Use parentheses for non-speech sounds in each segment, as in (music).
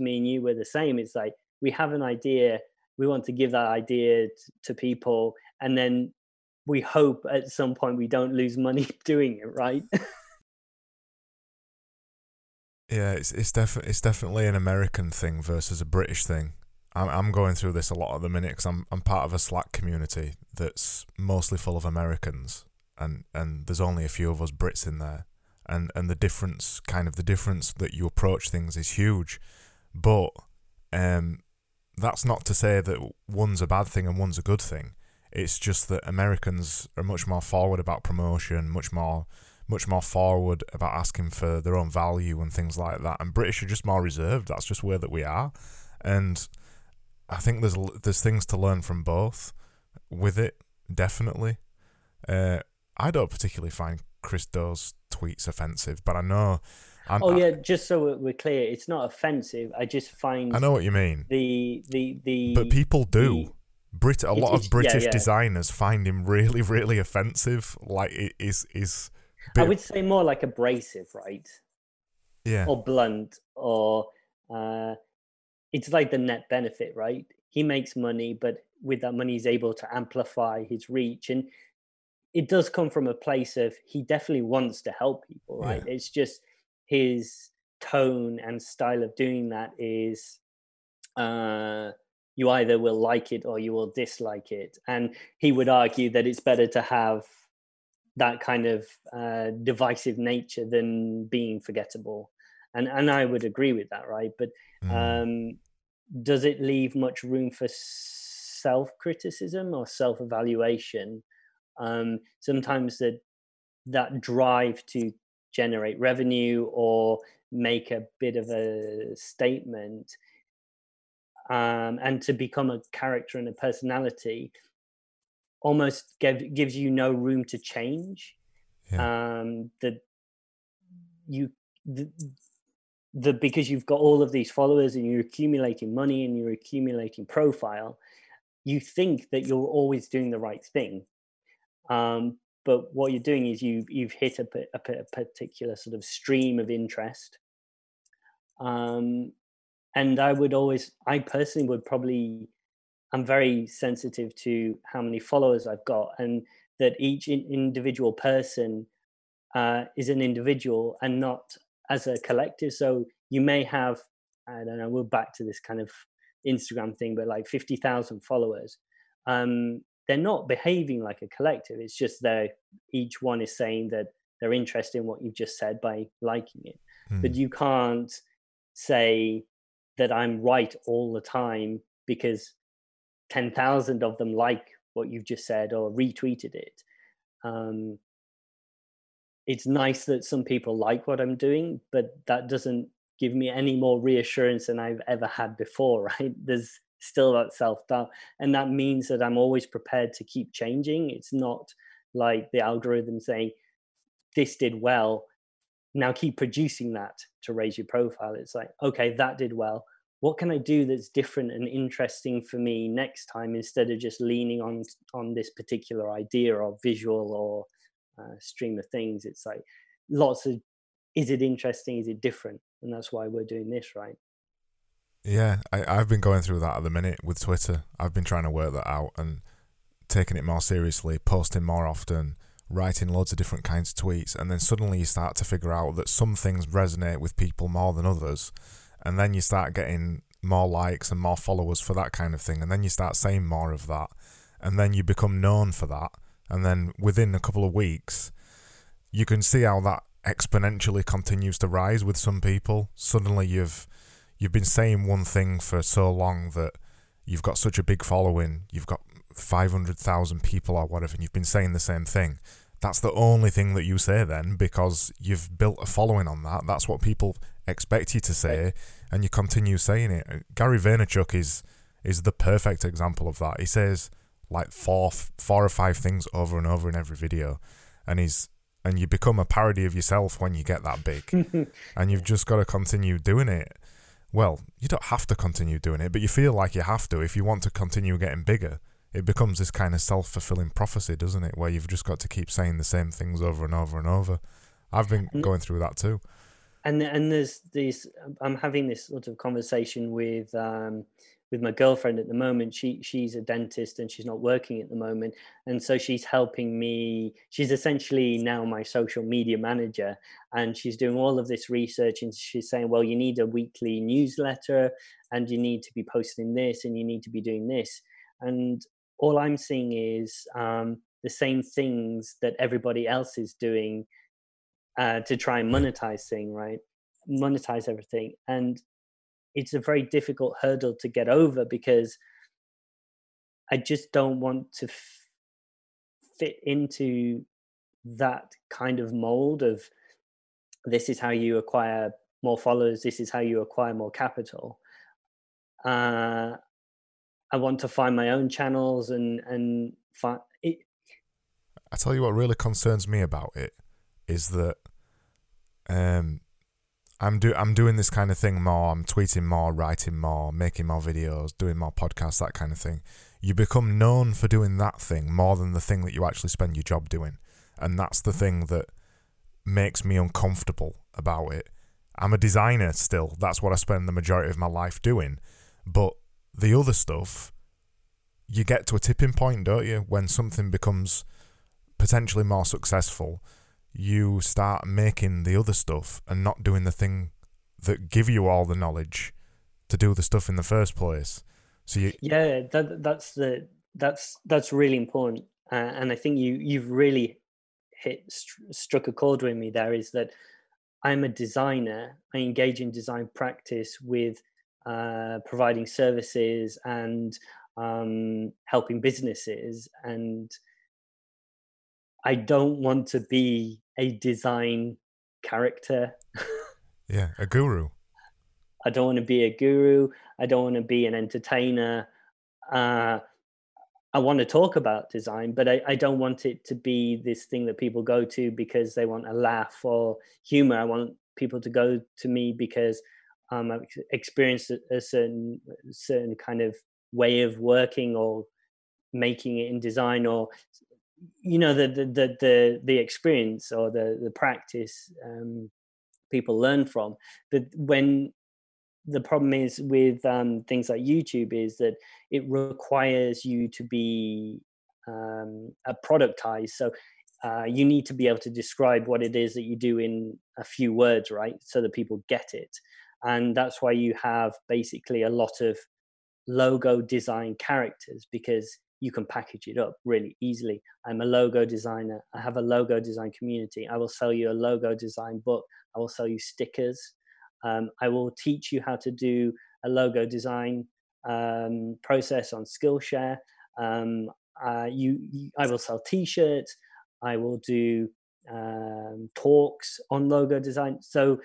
me and you were the same. It's like we have an idea, we want to give that idea t- to people, and then we hope at some point we don't lose money (laughs) doing it, right? (laughs) yeah, it's it's definitely it's definitely an American thing versus a British thing. I'm I'm going through this a lot at the minute because I'm I'm part of a Slack community that's mostly full of Americans, and and there's only a few of us Brits in there, and and the difference, kind of the difference that you approach things is huge, but um, that's not to say that one's a bad thing and one's a good thing. It's just that Americans are much more forward about promotion, much more much more forward about asking for their own value and things like that. And British are just more reserved. That's just where that we are. And I think there's there's things to learn from both with it, definitely. Uh, I don't particularly find Chris Do's tweets offensive, but I know. I'm, oh yeah, just so we're clear, it's not offensive. I just find I know what you mean. The the the but people do. The, Brit a lot of British yeah, yeah. designers find him really really offensive. Like it is is. Bit... I would say more like abrasive, right? Yeah. Or blunt, or uh, it's like the net benefit, right? He makes money, but with that money, he's able to amplify his reach, and it does come from a place of he definitely wants to help people, right? Yeah. It's just his tone and style of doing that is uh, you either will like it or you will dislike it. And he would argue that it's better to have that kind of uh, divisive nature than being forgettable. And and I would agree with that, right? But mm. um, does it leave much room for self criticism or self evaluation? Um, sometimes that that drive to generate revenue or make a bit of a statement um, and to become a character and a personality almost give, gives you no room to change yeah. um, that you the, the because you've got all of these followers and you're accumulating money and you're accumulating profile you think that you're always doing the right thing um, but what you're doing is you you've hit a, a, a particular sort of stream of interest um, and i would always i personally would probably i'm very sensitive to how many followers i've got and that each in, individual person uh, is an individual and not as a collective. So you may have, I don't know, we're back to this kind of Instagram thing, but like 50,000 followers. Um, they're not behaving like a collective. It's just they each one is saying that they're interested in what you've just said by liking it. Mm. But you can't say that I'm right all the time because 10,000 of them like what you've just said or retweeted it. Um, it's nice that some people like what I'm doing, but that doesn't give me any more reassurance than I've ever had before, (laughs) right? There's still that self doubt. And that means that I'm always prepared to keep changing. It's not like the algorithm saying, this did well. Now keep producing that to raise your profile. It's like, okay, that did well. What can I do that's different and interesting for me next time instead of just leaning on on this particular idea or visual or uh, stream of things. It's like lots of is it interesting? Is it different? And that's why we're doing this, right? Yeah, I, I've been going through that at the minute with Twitter. I've been trying to work that out and taking it more seriously, posting more often, writing loads of different kinds of tweets, and then suddenly you start to figure out that some things resonate with people more than others, and then you start getting more likes and more followers for that kind of thing, and then you start saying more of that, and then you become known for that, and then within a couple of weeks, you can see how that exponentially continues to rise with some people. Suddenly, you've you've been saying one thing for so long that you've got such a big following. You've got five hundred thousand people or whatever, and you've been saying the same thing. That's the only thing that you say then because you've built a following on that. That's what people expect you to say, and you continue saying it. Gary Vaynerchuk is is the perfect example of that. He says like four four or five things over and over in every video, and he's and you become a parody of yourself when you get that big, (laughs) and you've just got to continue doing it. Well, you don't have to continue doing it, but you feel like you have to if you want to continue getting bigger. It becomes this kind of self fulfilling prophecy, doesn't it? Where you've just got to keep saying the same things over and over and over. I've been going through that too. and and there's these. i'm having this sort of conversation with um with my girlfriend at the moment she she's a dentist and she's not working at the moment. And so she's helping me she's essentially now my social media manager and she's doing all of this research and she's saying well you need a weekly newsletter and you need to be posting this and you need to be doing this. And all i'm seeing is um, the same things that everybody else is doing uh, to try and monetize thing right? Monetize everything. And it's a very difficult hurdle to get over because I just don't want to f- fit into that kind of mold of this is how you acquire more followers, this is how you acquire more capital. Uh, I want to find my own channels and and find it. I tell you what really concerns me about it is that um, I'm do I'm doing this kind of thing more. I'm tweeting more, writing more, making more videos, doing more podcasts, that kind of thing. You become known for doing that thing more than the thing that you actually spend your job doing, and that's the thing that makes me uncomfortable about it. I'm a designer still. That's what I spend the majority of my life doing. But the other stuff, you get to a tipping point, don't you, when something becomes potentially more successful you start making the other stuff and not doing the thing that give you all the knowledge to do the stuff in the first place. So you yeah, that that's the that's that's really important, uh, and I think you you've really hit st- struck a chord with me. There is that I'm a designer. I engage in design practice with uh, providing services and um, helping businesses and I don't want to be a design character. yeah, a guru. I don't want to be a guru. I don't want to be an entertainer. Uh, I want to talk about design, but I, I, don't want it to be this thing that people go to because they want a laugh or humor. I want people to go to me because um, I've experienced a, a certain certain kind of way of working or making it in design or you know the the the the, experience or the the practice um, people learn from. But when the problem is with um, things like youtube is that it requires you to be um, a productized. So uh, you need to be able to describe what it is that you do in a few words right? So that people get it. And that's why you have basically a lot of logo design characters because you can package it up really easily. I'm a logo designer. I have a logo design community. I will sell you a logo design book. I will sell you stickers. Um, I will teach you how to do a logo design um, process on Skillshare. Um, uh, you, you, I will sell T-shirts. I will do um, talks on logo design. So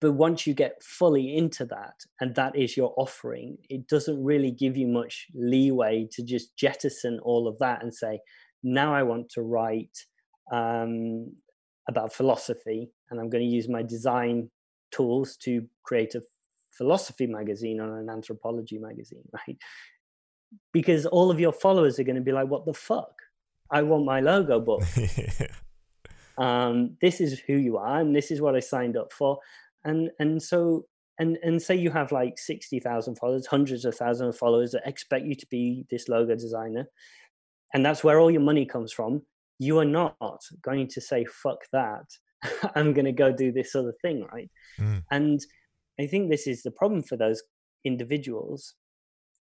but once you get fully into that and that is your offering it doesn't really give you much leeway to just jettison all of that and say now i want to write um, about philosophy and i'm going to use my design tools to create a philosophy magazine or an anthropology magazine (laughs) right? Because all of your followers are going to be like what the fuck? I want my logo book. (laughs) Um, this is who you are and this is what i signed up for and and so and and say you have like 60,000 followers hundreds of thousands of followers that expect you to be this logo designer and that's where all your money comes from you are not going to say fuck that. (laughs) I'm going to go do this other thing right? Mm. and i think this is the problem for those individuals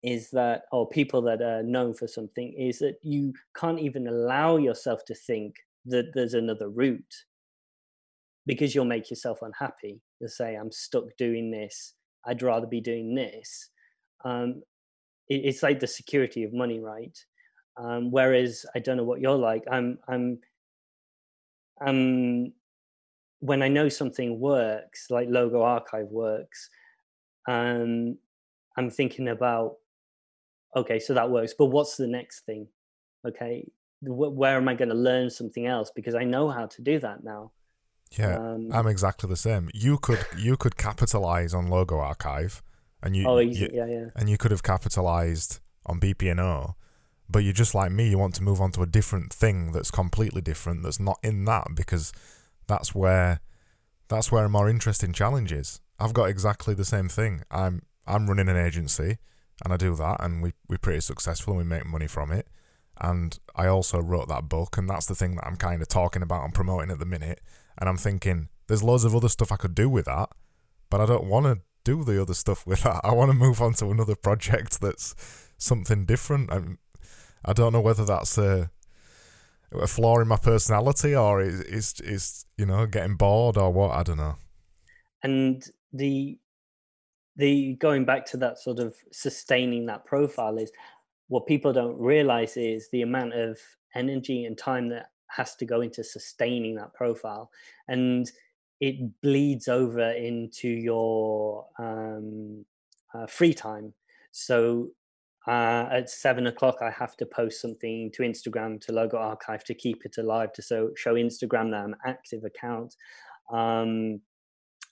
is that or people that are known for something is that you can't even allow yourself to think that there's another route because you'll make yourself unhappy. You'll say, I'm stuck doing this. I'd rather be doing this. Um, it, it's like the security of money, right? Um, whereas I don't know what you're like. I'm, I'm, I'm, when I know something works, like Logo Archive works, um, I'm thinking about, okay, so that works, but what's the next thing? Okay, where am I going to learn something else? Because I know how to do that now. Yeah, um, I'm exactly the same. You could you could capitalize on Logo Archive, and you, oh, easy. You, yeah, yeah, and you could have capitalized on BP&O, but you're just like me. You want to move on to a different thing that's completely different, that's not in that, because that's where That's where a more interesting challenge is. I've got exactly the same thing. I'm I'm running an agency and I do that and we, we're pretty successful and we make money from it. And I also wrote that book and that's the thing that I'm kind of talking about and promoting at the minute. And I'm thinking there's loads of other stuff I could do with that, but I don't want to do the other stuff with that. I want to move on to another project that's something different. I'm, I don't know whether that's a a flaw in my personality or it's, is is you know getting bored or what I don't know. And the the going back to that sort of sustaining that profile is what people don't realize is the amount of energy and time that has to go into sustaining that profile and it bleeds over into your um, uh, free time so uh, at seven o'clock, I have to post something to Instagram to Logo Archive to keep it alive to so, show Instagram that I'm active account. Um,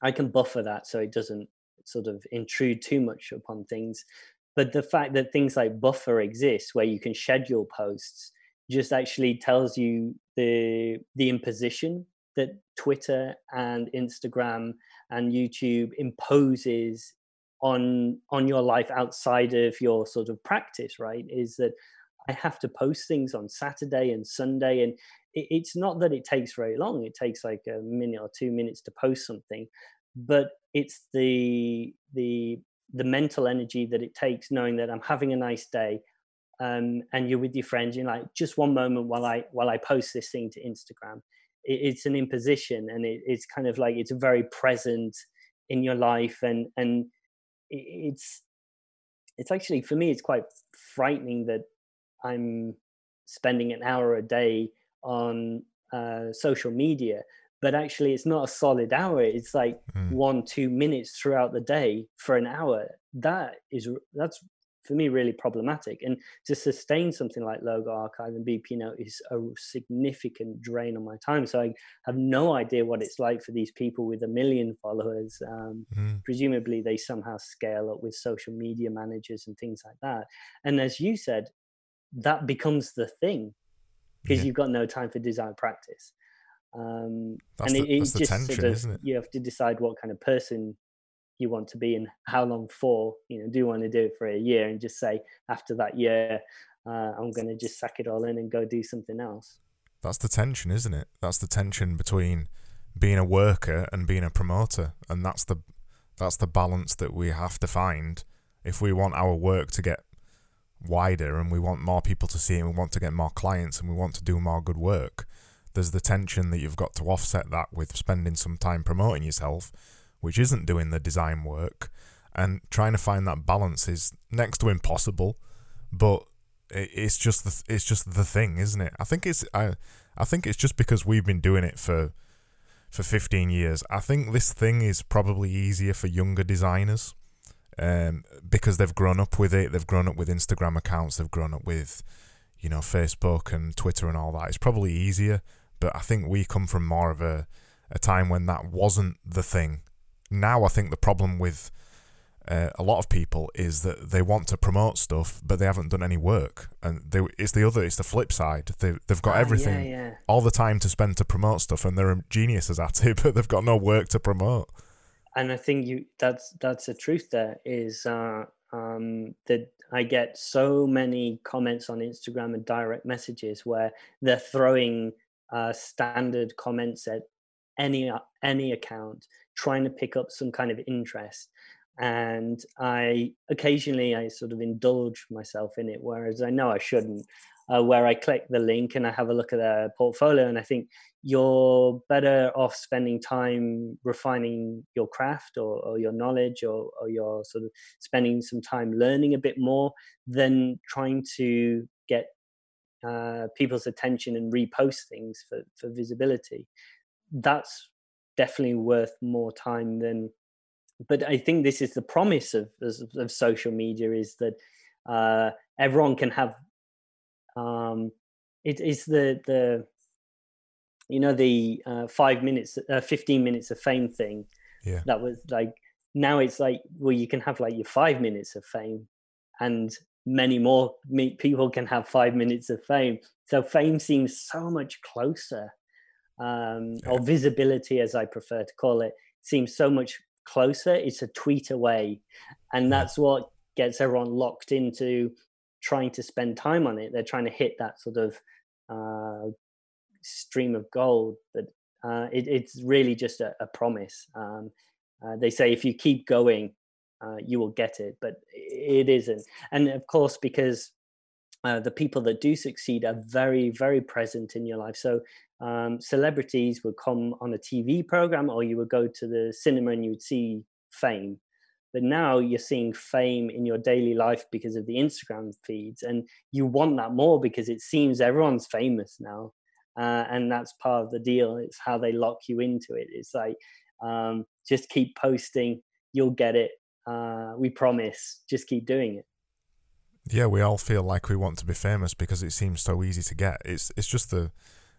I can buffer that so it doesn't sort of intrude too much upon things. But the fact that things like Buffer exist, where you can schedule posts, just actually tells you the the imposition that Twitter and Instagram and YouTube imposes on on your life outside of your sort of practice right? Is that i have to post things on saturday and sunday and it, it's not that it takes very long. It takes like a minute or two minutes to post something but it's the the the mental energy that it takes knowing that i'm having a nice day um, and you're with your friends you're like just one moment while i while i post this thing to instagram it, it's an imposition and it, it's kind of like it's very present in your life and and it's it's actually for me it's quite frightening that i'm spending an hour a day on uh, social media but actually it's not a solid hour it's like mm. one two minutes throughout the day for an hour that is that's for me really problematic. And to sustain something like logo archive and BP&O is a significant drain on my time. So i have no idea what it's like for these people with a million followers. Um, mm. presumably they somehow scale up with social media managers and things like that. And as you said that becomes the thing because yeah. you've got no time for design practice. Um, and the, it, it just tension, sort of, you have to decide what kind of person you want to be and how long for you know do you want to do it for a year and just say after that year uh, i'm going to just suck it all in and go do something else. That's the tension isn't it? That's the tension between being a worker and being a promoter and that's the that's the balance that we have to find if we want our work to get wider and we want more people to see it and we want to get more clients and we want to do more good work. There's the tension that you've got to offset that with spending some time promoting yourself which isn't doing the design work, and trying to find that balance is next to impossible. But it's just the it's just the thing, isn't it? I think it's I I think it's just because we've been doing it for for 15 years. I think this thing is probably easier for younger designers um, because they've grown up with it. They've grown up with Instagram accounts. They've grown up with, you know, Facebook and Twitter and all that. It's probably easier. But I think we come from more of a, a time when that wasn't the thing now I think the problem with uh, a lot of people is that they want to promote stuff, but they haven't done any work, and they, it's the other, it's the flip side. They they've got oh, everything, yeah, yeah. all the time to spend to promote stuff, and they're geniuses at it, (laughs) but they've got no work to promote. And I think you that's that's the truth. There is uh, um, that I get so many comments on Instagram and direct messages where they're throwing uh, standard comments at any any account trying to pick up some kind of interest. And i occasionally i sort of indulge myself in it whereas i know i shouldn't uh, where i click the link and i have a look at their portfolio and i think you're better off spending time refining your craft or, or your knowledge or, or you're sort of spending some time learning a bit more than trying to get uh, people's attention and repost things for, for visibility that's definitely worth more time than but i think this is the promise of of, social media is that uh, everyone can have um, it is the the you know the uh, five minutes uh, 15 minutes of fame thing yeah. that was like now it's like well you can have like your five minutes of fame and many more people can have five minutes of fame. So fame seems so much closer um, or visibility, as I prefer to call it, seems so much closer. It's a tweet away, and that's what gets everyone locked into trying to spend time on it. They're trying to hit that sort of uh, stream of gold, but uh, it, it's really just a, a promise. Um, uh, they say if you keep going, uh, you will get it, but it isn't. And of course, because uh, the people that do succeed are very, very present in your life. So um, celebrities would come on a TV program, or you would go to the cinema and you would see fame. But now you're seeing fame in your daily life because of the Instagram feeds, and you want that more because it seems everyone's famous now, uh, and that's part of the deal. It's how they lock you into it. It's like um, just keep posting, you'll get it. Uh, we promise. Just keep doing it. Yeah, we all feel like we want to be famous because it seems so easy to get. It's it's just the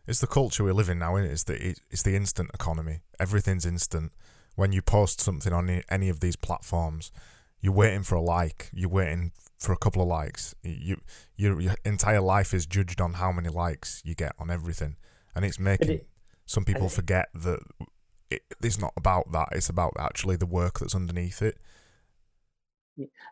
it's the culture we live in now, isn't it? It's the it's the instant economy. Everything's instant. When you post something on any of these platforms, you're waiting for a like. You're waiting for a couple of likes. You your, your entire life is judged on how many likes you get on everything, and it's making it, some people forget that it, it's not about that. It's about actually the work that's underneath it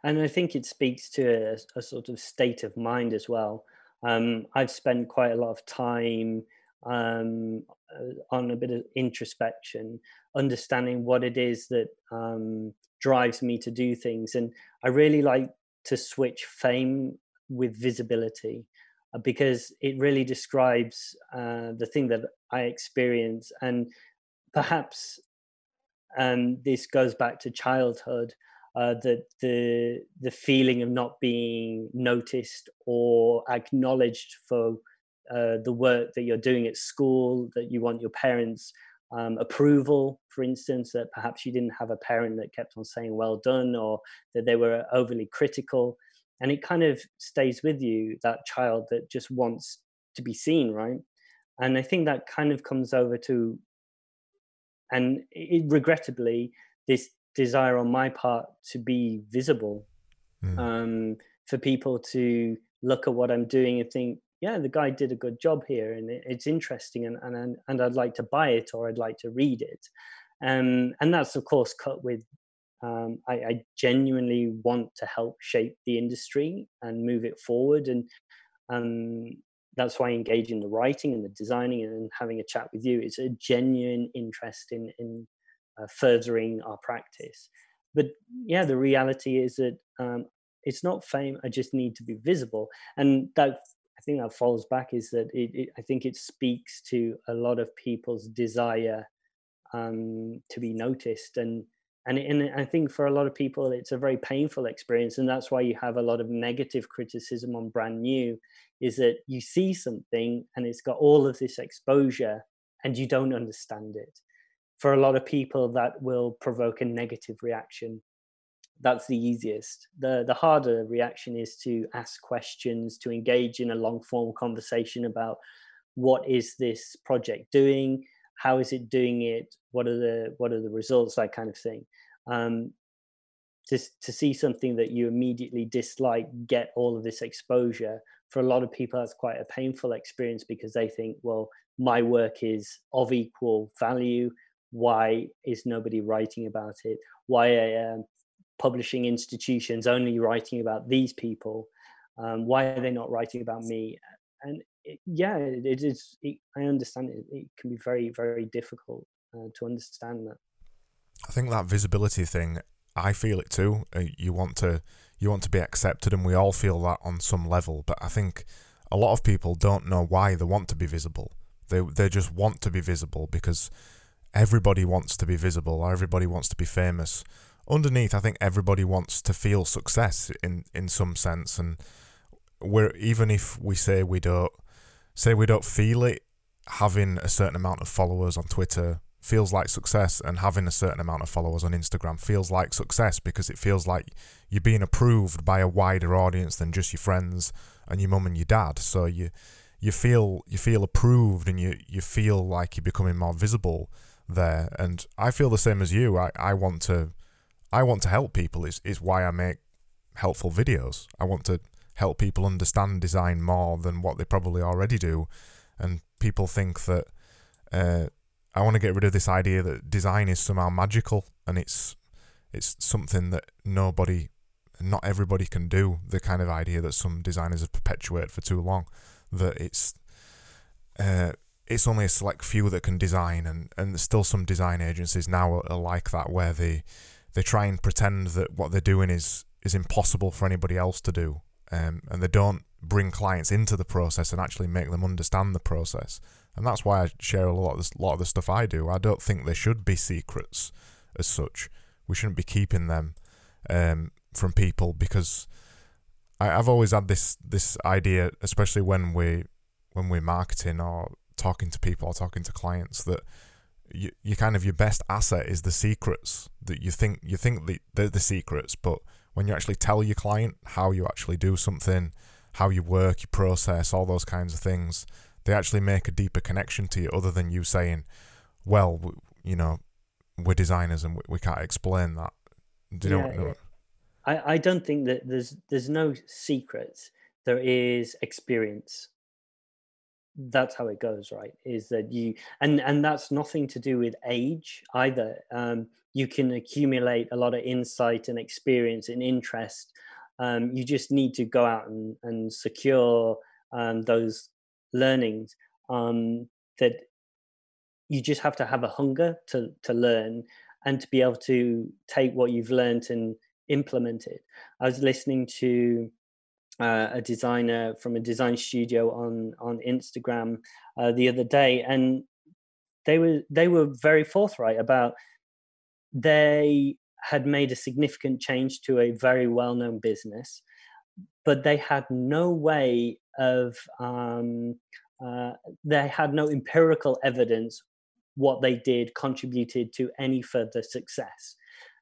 and I think it speaks to a, a sort of state of mind as well. Um, I've spent quite a lot of time um, uh, on a bit of introspection, understanding what it is that um, drives me to do things, and I really like to switch fame with visibility uh, because it really describes uh, the thing that I experience, and perhaps um, this goes back to childhood uh, the the the feeling of not being noticed or acknowledged for uh, the work that you're doing at school, that you want your parents' um, approval, for instance, that perhaps you didn't have a parent that kept on saying "well done" or that they were overly critical, and it kind of stays with you that child that just wants to be seen, right? And I think that kind of comes over to, and it, regrettably, this desire on my part to be visible mm. um, for people to look at what I'm doing and think, yeah, the guy did a good job here, and it's interesting, and, and and I'd like to buy it or I'd like to read it, um, and that's of course cut with. Um, I, I, genuinely want to help shape the industry and move it forward, and um, that's why I engage in the writing and the designing and having a chat with you. It's a genuine interest in in uh, furthering our practice. But yeah, the reality is that um, it's not fame. I just need to be visible, and that think that falls back is that it, it, I think it speaks to a lot of people's desire um, to be noticed and. And, and I think for a lot of people, it's a very painful experience, and that's why you have a lot of negative criticism on brand new. Is that you see something and it's got all of this exposure, and you don't understand it for a lot of people that will provoke a negative reaction that's the easiest. The the harder reaction is to ask questions to engage in a long form conversation about what is this project doing? How is it doing it? What are the what are the results? That kind of thing. Um, to, to see something that you immediately dislike get all of this exposure for a lot of people that's quite a painful experience because they think well my work is of equal value. Why is nobody writing about it? Why are um, publishing institutions only writing about these people um, why are they not writing about me? And it, yeah it, is it, i understand it, it can be very very difficult uh, to understand that. I think that visibility thing i feel it too. Uh, you want to you want to be accepted and we all feel that on some level but i think a lot of people don't know why they want to be visible. They they just want to be visible because everybody wants to be visible or everybody wants to be famous. Underneath, I think everybody wants to feel success in, in some sense. And we're even if we say we don't say we don't feel it, having a certain amount of followers on Twitter feels like success and having a certain amount of followers on Instagram feels like success because it feels like you're being approved by a wider audience than just your friends and your mum and your dad. So you you feel you feel approved and you you feel like you're becoming more visible there. And I feel the same as you. I, I want to I want to help people. Is is why I make helpful videos. I want to help people understand design more than what they probably already do. And people think that uh, I want to get rid of this idea that design is somehow magical and it's it's something that nobody, not everybody can do. The kind of idea that some designers have perpetuated for too long, that it's uh, it's only a select few that can design, and and still some design agencies now are, are like that where they they try and pretend that what they're doing is is impossible for anybody else to do, um, and they don't bring clients into the process and actually make them understand the process. And that's why I share a lot of this, lot of the stuff I do. I don't think there should be secrets as such. We shouldn't be keeping them um, from people because I, have always had this this idea, especially when we when we're marketing or talking to people or talking to clients, that you, you kind of your best asset is the secrets that you think you think the, they're the secrets, but when you actually tell your client how you actually do something, how you work, your process, all those kinds of things, they actually make a deeper connection to you other than you saying, well, you know, we're designers and we, can't explain that. Do you yeah, know, what, I, I don't think that there's there's no secrets. There is experience. That's how it goes, right? Is that you and and that's nothing to do with age either. Um, you can accumulate a lot of insight and experience and interest. Um, you just need to go out and, and secure um, those learnings um, that you just have to have a hunger to to learn and to be able to take what you've learned and implement it. I was listening to uh, a designer from a design studio on on Instagram uh, the other day, and they were they were very forthright about they had made a significant change to a very well known business, but they had no way of um, uh, they had no empirical evidence what they did contributed to any further success.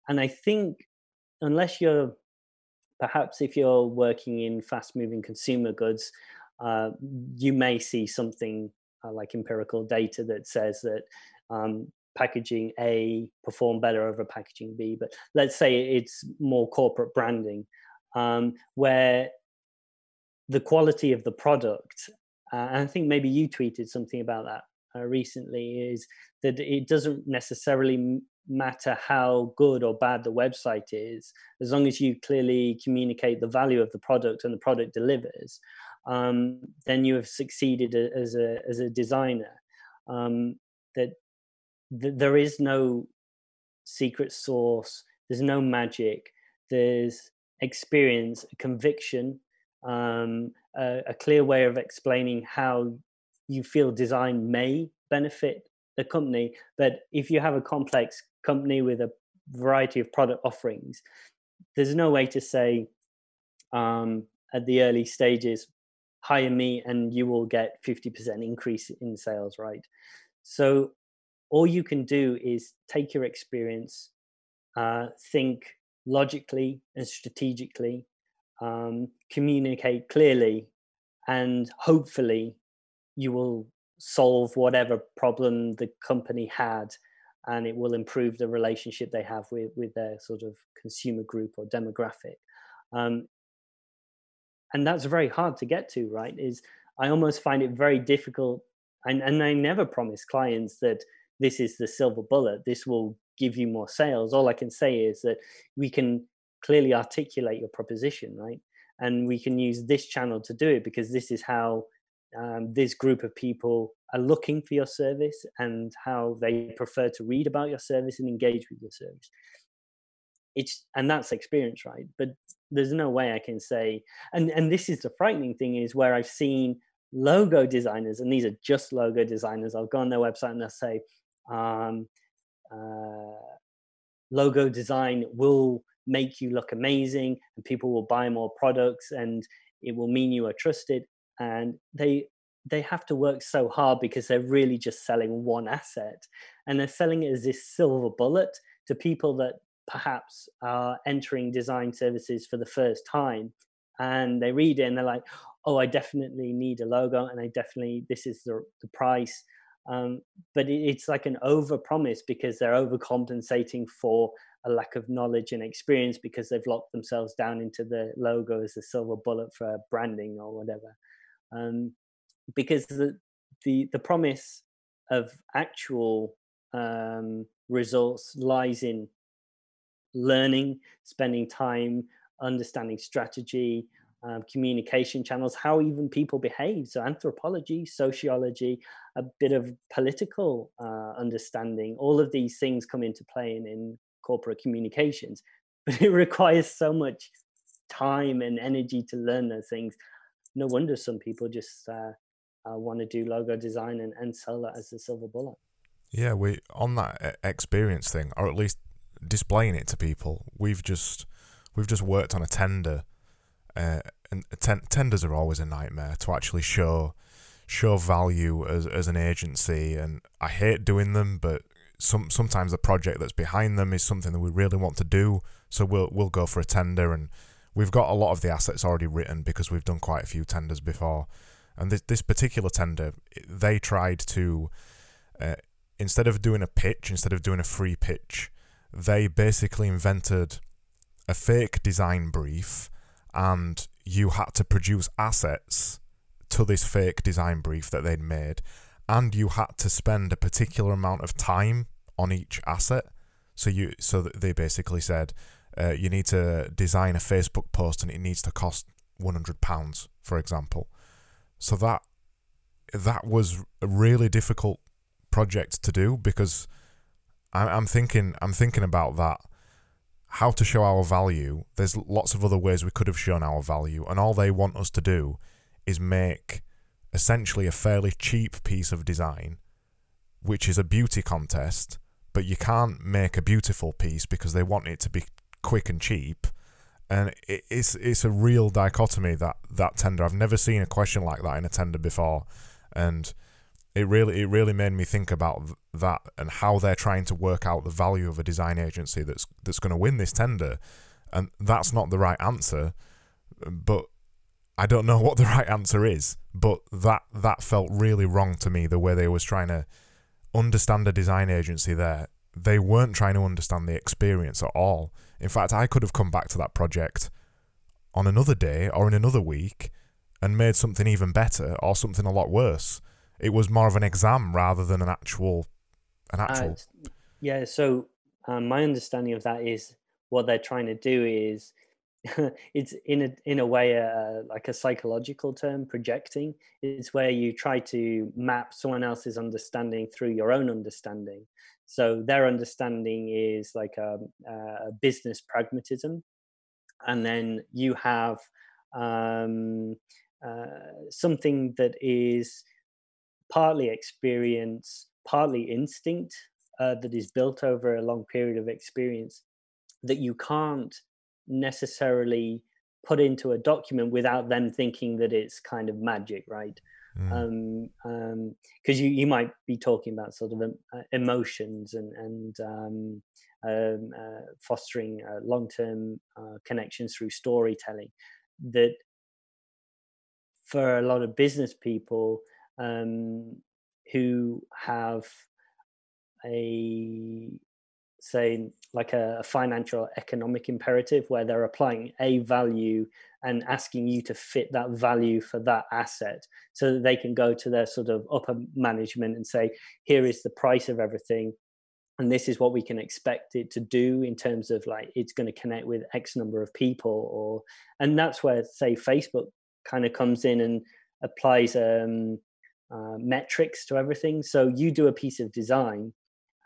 And I think unless you're perhaps if you're working in fast moving consumer goods, uh, you may see something uh, like empirical data that says that um, packaging A perform better over packaging B. But let's say it's more corporate branding, um, where the quality of the product, uh, and I think maybe you tweeted something about that uh, recently is that it doesn't necessarily matter how good or bad the website is, as long as you clearly communicate the value of the product and the product delivers, um, then you have succeeded as a as a designer. Um, that th- there is no secret source. There's no magic. There's experience, conviction, um, a, a, clear way of explaining how you feel design may benefit the company. But if you have a complex company with a variety of product offerings, there's no way to say um, at the early stages, hire me and you will get 50% increase in sales, right? So all you can do is take your experience, uh, think logically and strategically, um, communicate clearly, and hopefully you will solve whatever problem the company had and it will improve the relationship they have with with their sort of consumer group or demographic. Um, and that's very hard to get to right is i almost find it very difficult and, and i never promise clients that this is the silver bullet this will give you more sales. All i can say is that we can clearly articulate your proposition right and we can use this channel to do it because this is how um, this group of people are looking for your service and how they prefer to read about your service and engage with your service. It's and that's experience right? But there's no way i can say and and this is the frightening thing is where i've seen logo designers and these are just logo designers. I'll go on their website and they'll say um, uh, logo design will make you look amazing and people will buy more products and it will mean you are trusted and they they have to work so hard because they're really just selling one asset and they're selling it as this silver bullet to people that perhaps are entering design services for the first time and they read it and they're like oh i definitely need a logo and i definitely this is the, the price um, but it, it's like an over promise because they're overcompensating for a lack of knowledge and experience because they've locked themselves down into the logo as a silver bullet for branding or whatever um, because the, the the promise of actual um, results lies in learning, spending time, understanding strategy, um, communication channels, how even people behave. So, anthropology, sociology, a bit of political uh, understanding, all of these things come into play in, in corporate communications. (laughs) But it requires so much time and energy to learn those things. No wonder some people just uh, uh, want to do logo design and, and sell that as a silver bullet. Yeah, we on that experience thing, or at least displaying it to people. We've just we've just worked on a tender, uh, and ten- tenders are always a nightmare to actually show show value as as an agency. And I hate doing them, but some sometimes the project that's behind them is something that we really want to do. So we'll we'll go for a tender, and we've got a lot of the assets already written because we've done quite a few tenders before. And this this particular tender, they tried to. Uh, instead of doing a pitch, instead of doing a free pitch, they basically invented a fake design brief and you had to produce assets to this fake design brief that they'd made and you had to spend a particular amount of time on each asset so you so they basically said uh, you need to design a facebook post and it needs to cost 100 pounds for example. So that that was a really difficult project to do because I'm thinking I'm thinking about that. How to show our value. There's lots of other ways we could have shown our value and all they want us to do is make essentially a fairly cheap piece of design which is a beauty contest but you can't make a beautiful piece because they want it to be quick and cheap. And it's it's a real dichotomy that that tender. I've never seen a question like that in a tender before. And it really it really made me think about that and how they're trying to work out the value of a design agency that's that's going to win this tender. And that's not the right answer but I don't know (laughs) what the right answer is. But that that felt really wrong to me the way they was trying to understand a design agency there they weren't trying to understand the experience at all in fact I could have come back to that project on another day or in another week and made something even better or something a lot worse it was more of an exam rather than an actual an actual. Uh, yeah. So um, my understanding of that is what they're trying to do is (laughs) it's in a in a way uh, like a psychological term projecting. It's where you try to map someone else's understanding through your own understanding. So their understanding is like a, um, a business pragmatism. And then you have um, uh, something that is partly experience, partly instinct uh, that is built over a long period of experience that you can't necessarily put into a document without them thinking that it's kind of magic, right? Mm. Um, um, because you you might be talking about sort of um, uh, emotions and and um, um, uh, fostering uh, long term uh, connections through storytelling. That for a lot of business people, um, who have a say like a, a, financial economic imperative where they're applying a value and asking you to fit that value for that asset so that they can go to their sort of upper management and say here is the price of everything and this is what we can expect it to do in terms of like it's going to connect with x number of people or and that's where say facebook kind of comes in and applies um uh, metrics to everything. So you do a piece of design,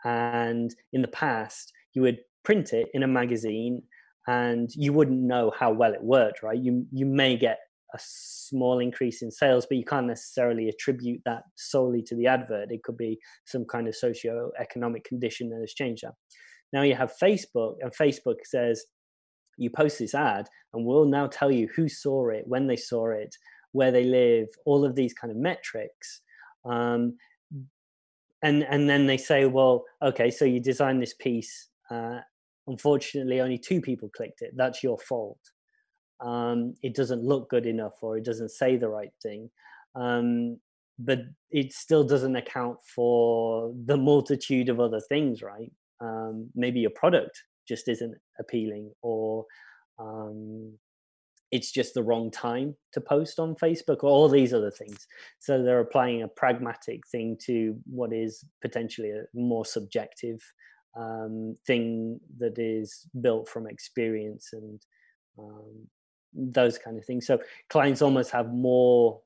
and in the past, you would print it in a magazine, and you wouldn't know how well it worked, right? You you may get a small increase in sales, but you can't necessarily attribute that solely to the advert. It could be some kind of socio-economic condition that has changed that. Now you have Facebook, and Facebook says, you post this ad, and we'll now tell you who saw it, when they saw it, where they live, all of these kind of metrics. Um, and and then they say, well, okay, so you designed this piece. Uh, unfortunately, only two people clicked it. That's your fault. Um, it doesn't look good enough, or it doesn't say the right thing. Um, but it still doesn't account for the multitude of other things, right? Um, maybe your product just isn't appealing, or um, it's just the wrong time to post on Facebook or all these other things. So they're applying a pragmatic thing to what is potentially a more subjective um, thing that is built from experience and um, those kind of things. So clients almost have more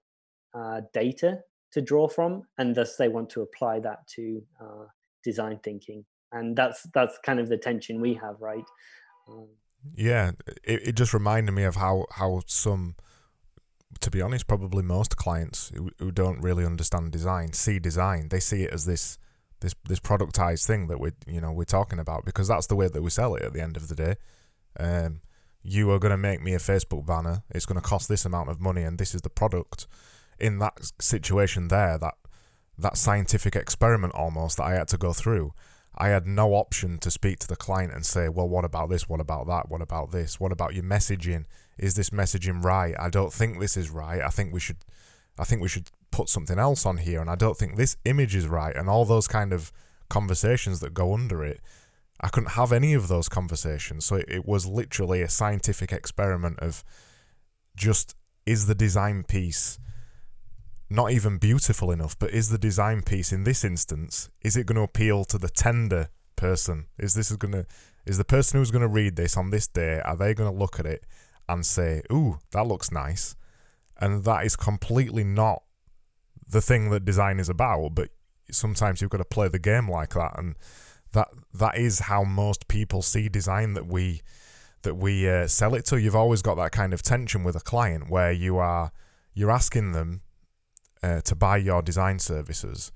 uh, data to draw from, and thus they want to apply that to uh, design thinking. And that's that's kind of the tension we have, right? Um, yeah, it, it just reminded me of how how some, to be honest, probably most clients who, who don't really understand design see design. They see it as this this this productized thing that we you know we're talking about because that's the way that we sell it at the end of the day. Um, you are going to make me a Facebook banner. It's going to cost this amount of money, and this is the product. In that situation, there, that that scientific experiment almost that I had to go through, I had no option to speak to the client and say, well, what about this? What about that? What about this? What about your messaging? Is this messaging right? I don't think this is right. I think we should, I think we should put something else on here. And I don't think this image is right. And all those kind of conversations that go under it. I couldn't have any of those conversations. So it, it was literally a scientific experiment of just is the design piece not even beautiful enough, but is the design piece in this instance, is it going to appeal to the tender person? Is this going to, is the person who's going to read this on this day, are they going to look at it and say, ooh, that looks nice? And that is completely not the thing that design is about, but sometimes you've got to play the game like that. And that that is how most people see design that we that we uh, sell it to. You've always got that kind of tension with a client where you are you're asking them uh, to buy your design services,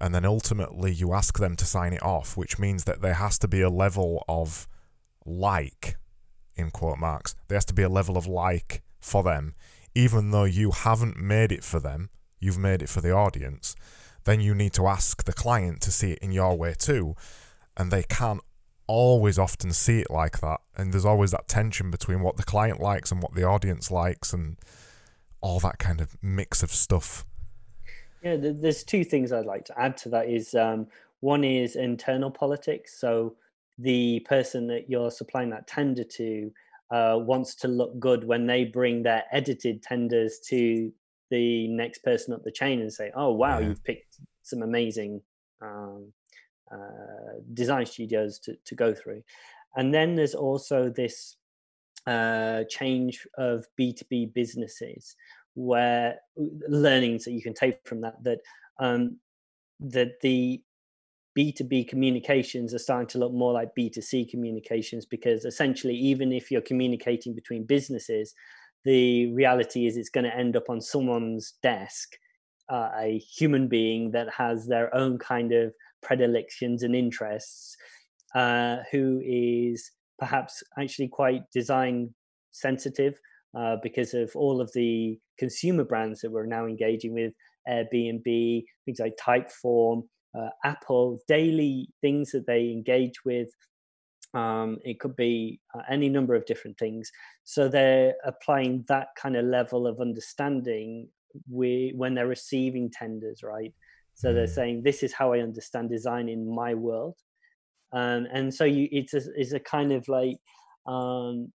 and then ultimately you ask them to sign it off, which means that there has to be a level of like, in quote marks, there has to be a level of like for them, even though you haven't made it for them, you've made it for the audience. Then you need to ask the client to see it in your way too, and they can't always often see it like that. And there's always that tension between what the client likes and what the audience likes and all that kind of mix of stuff yeah, there's two things I'd like to add to that. Is um, one is internal politics. So the person that you're supplying that tender to uh, wants to look good when they bring their edited tenders to the next person up the chain and say, "Oh wow, yeah. you've picked some amazing um, uh, design studios to to go through." And then there's also this uh, change of B2B businesses where learnings that you can take from that that um, that the B2B communications are starting to look more like B2C communications because essentially, even if you're communicating between businesses, the reality is it's going to end up on someone's desk, uh, a human being that has their own kind of predilections and interests, uh, who is perhaps actually quite design sensitive uh, because of all of the consumer brands that we're now engaging with Airbnb, things like Typeform, uh, Apple, daily things that they engage with. Um, it could be uh, any number of different things. So they're applying that kind of level of understanding we, when they're receiving tenders, right? So they're mm. saying, "This is how I understand design in my world," um, and so you, it's a, it's a kind of like um,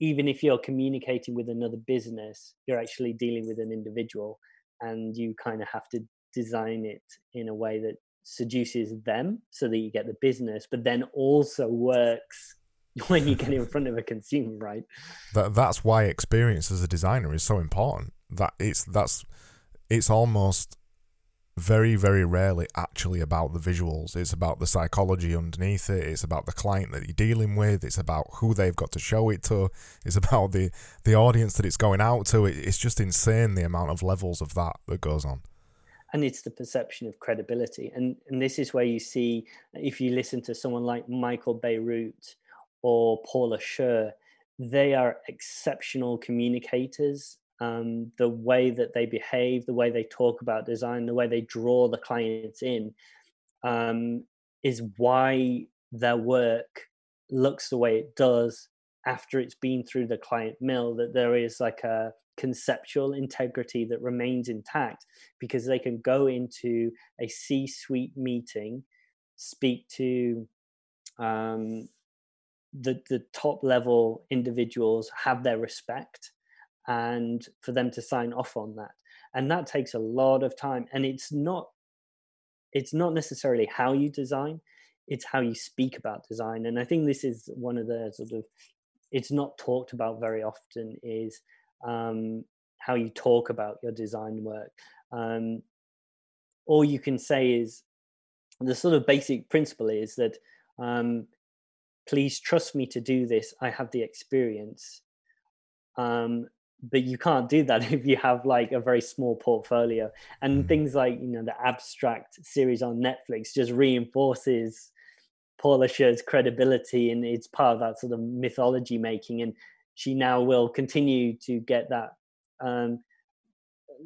even if you're communicating with another business, you're actually dealing with an individual and you kind of have to design it in a way that seduces them so that you get the business, but then also works (laughs) when you get in front of a consumer, right? That that's why experience as a designer is so important. That it's that's it's almost very, very rarely actually about the visuals. It's about the psychology underneath it. It's about the client that you're dealing with. It's about who they've got to show it to. It's about the the audience that it's going out to. it's just insane the amount of levels of that that goes on. And it's the perception of credibility. And and this is where you see if you listen to someone like Michael Bierut or Paula Scher, they are exceptional communicators um, the way that they behave, the way they talk about design, the way they draw the clients in, um, is why their work looks the way it does after it's been through the client mill. That there is like a conceptual integrity that remains intact because they can go into a C suite meeting, speak to um, the the top level individuals have their respect and for them to sign off on that. And that takes a lot of time and it's not it's not necessarily how you design it's how you speak about design. And i think this is one of the sort of it's not talked about very often is um, how you talk about your design work. Um, all you can say is the sort of basic principle is that um, please trust me to do this. I have the experience. Um, but you can't do that (laughs) if you have like a very small portfolio and mm. things like you know the abstract series on netflix just reinforces paula scher's credibility and it's part of that sort of mythology making and she now will continue to get that um,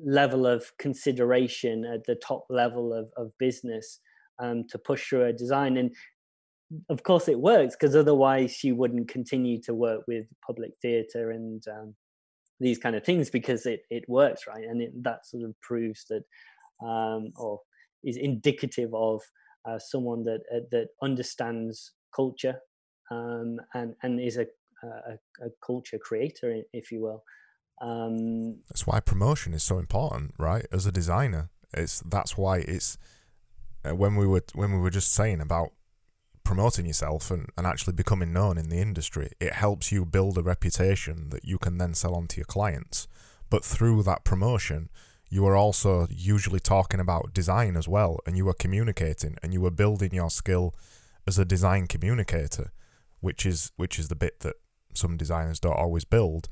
level of consideration at the top level of, of business um, to push through her design and of course it works because otherwise she wouldn't continue to work with public theatre and um, these kind of things because it, it works right? And it, that sort of proves that um, or is indicative of uh, someone that uh, that understands culture um, and and is a, a, a culture creator if you will. Um, that's why promotion is so important right? As a designer it's that's why it's uh, when we were when we were just saying about promoting yourself and, and actually becoming known in the industry, it helps you build a reputation that you can then sell on to your clients. But through that promotion, you are also usually talking about design as well, and you are communicating and you are building your skill as a design communicator, which is which is the bit that some designers don't always build,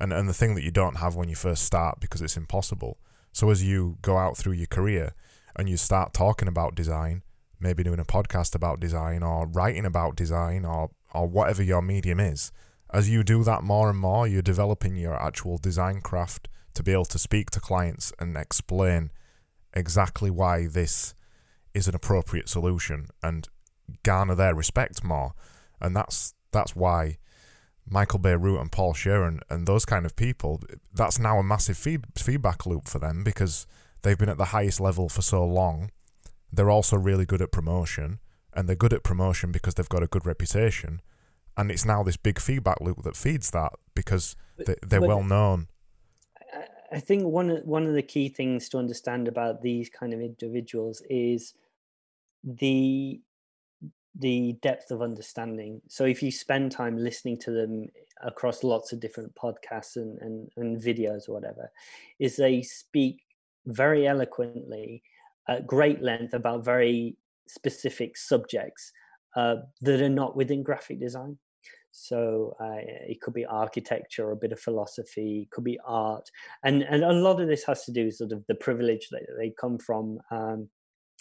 and and the thing that you don't have when you first start because it's impossible. So as you go out through your career and you start talking about design, maybe doing a podcast about design or writing about design or or whatever your medium is. As you do that more and more you're developing your actual design craft to be able to speak to clients and explain exactly why this is an appropriate solution and garner their respect more. And that's that's why Michael Bierut and Paula Scher and, and those kind of people that's now a massive feed, feedback loop for them because they've been at the highest level for so long they're also really good at promotion, and they're good at promotion because they've got a good reputation. And it's now this big feedback loop that feeds that because they, they're well known. I think one of, one of the key things to understand about these kind of individuals is the the depth of understanding. So if you spend time listening to them across lots of different podcasts and, and, and videos or whatever, is they speak very eloquently at great length about very specific subjects uh, that are not within graphic design. So uh, it could be architecture, or a bit of philosophy, could be art, and and a lot of this has to do with sort of the privilege that they come from. Um,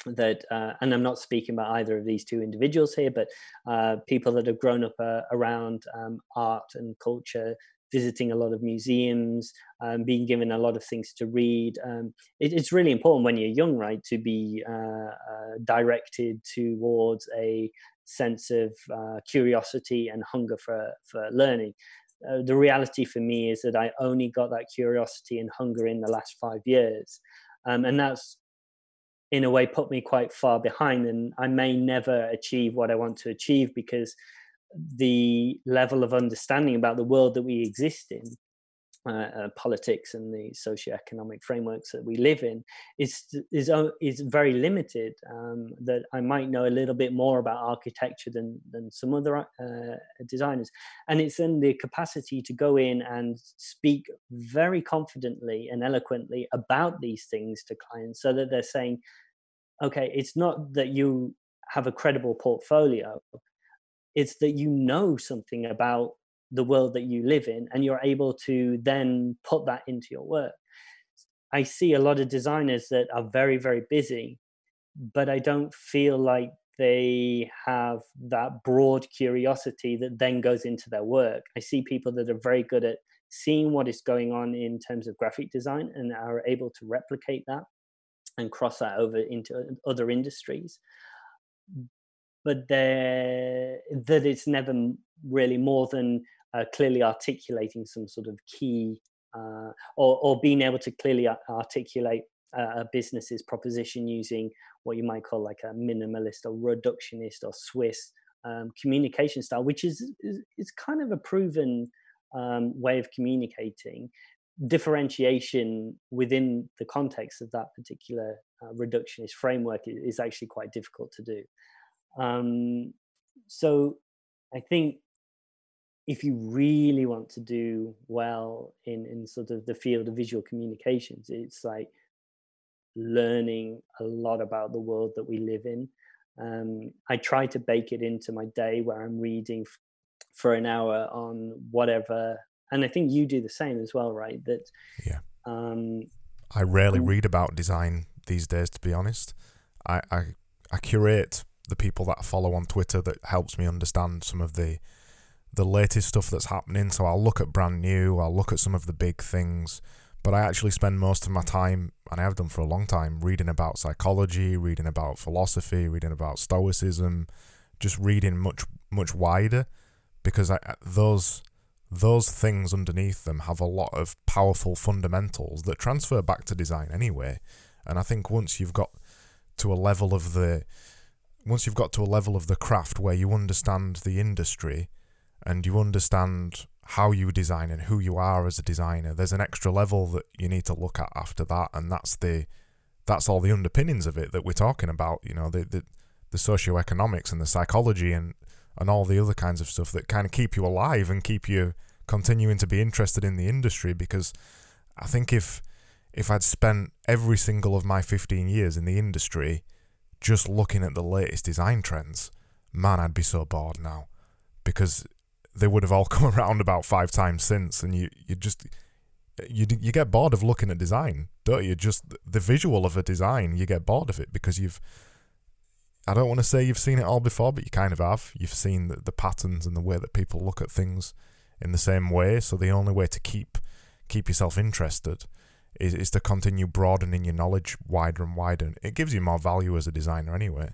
that uh, and i'm not speaking about either of these two individuals here but uh, people that have grown up uh, around um, art and culture visiting a lot of museums, um, being given a lot of things to read. Um, it, it's really important when you're young, right, to be uh, uh, directed towards a sense of uh, curiosity and hunger for, for learning. Uh, the reality for me is that I only got that curiosity and hunger in the last five years. Um, and that's in a way put me quite far behind and i may never achieve what i want to achieve because the level of understanding about the world that we exist in, uh, uh, politics and the socio-economic frameworks that we live in, is is is very limited. Um, that I might know a little bit more about architecture than than some other uh, designers, and it's in the capacity to go in and speak very confidently and eloquently about these things to clients, so that they're saying, okay, it's not that you have a credible portfolio it's that you know something about the world that you live in and you're able to then put that into your work. I see a lot of designers that are very very busy but i don't feel like they have that broad curiosity that then goes into their work. I see people that are very good at seeing what is going on in terms of graphic design and are able to replicate that and cross that over into other industries but that it's never really more than uh, clearly articulating some sort of key uh, or, or being able to clearly articulate a business's proposition using what you might call like a minimalist or reductionist or Swiss um, communication style, which is, is, is kind of a proven um, way of communicating. Differentiation within the context of that particular uh, reductionist framework is, is, actually quite difficult to do. Um, so I think if you really want to do well in, in sort of the field of visual communications, it's like learning a lot about the world that we live in. Um, I try to bake it into my day where I'm reading f- for an hour on whatever, and I think you do the same as well, right? That yeah. Um, I rarely um, read about design these days, to be honest. I, I I curate the people that I follow on Twitter that helps me understand some of the the latest stuff that's happening. So I'll look at brand new, I'll look at some of the big things, but I actually spend most of my time, and I have done for a long time, reading about psychology, reading about philosophy, reading about stoicism, just reading much much wider, because I, those those things underneath them have a lot of powerful fundamentals that transfer back to design anyway. And I think once you've got to a level of the once you've got to a level of the craft where you understand the industry and you understand how you design and who you are as a designer, there's an extra level that you need to look at after that, and that's the that's all the underpinnings of it that we're talking about. You know, the the, the socioeconomics and the psychology and and all the other kinds of stuff that kind of keep you alive and keep you continuing to be interested in the industry. Because I think if if I'd spent every single of my 15 years in the industry just looking at the latest design trends, man, I'd be so bored now because they would have all (laughs) come around about five times since, and you you just you you get bored of looking at design, don't you? Just the visual of a design, you get bored of it because you've. I don't want to say you've seen it all before, but you kind of have. You've seen the, the patterns and the way that people look at things in the same way. So the only way to keep keep yourself interested is, is to continue broadening your knowledge wider and wider. It gives you more value as a designer anyway.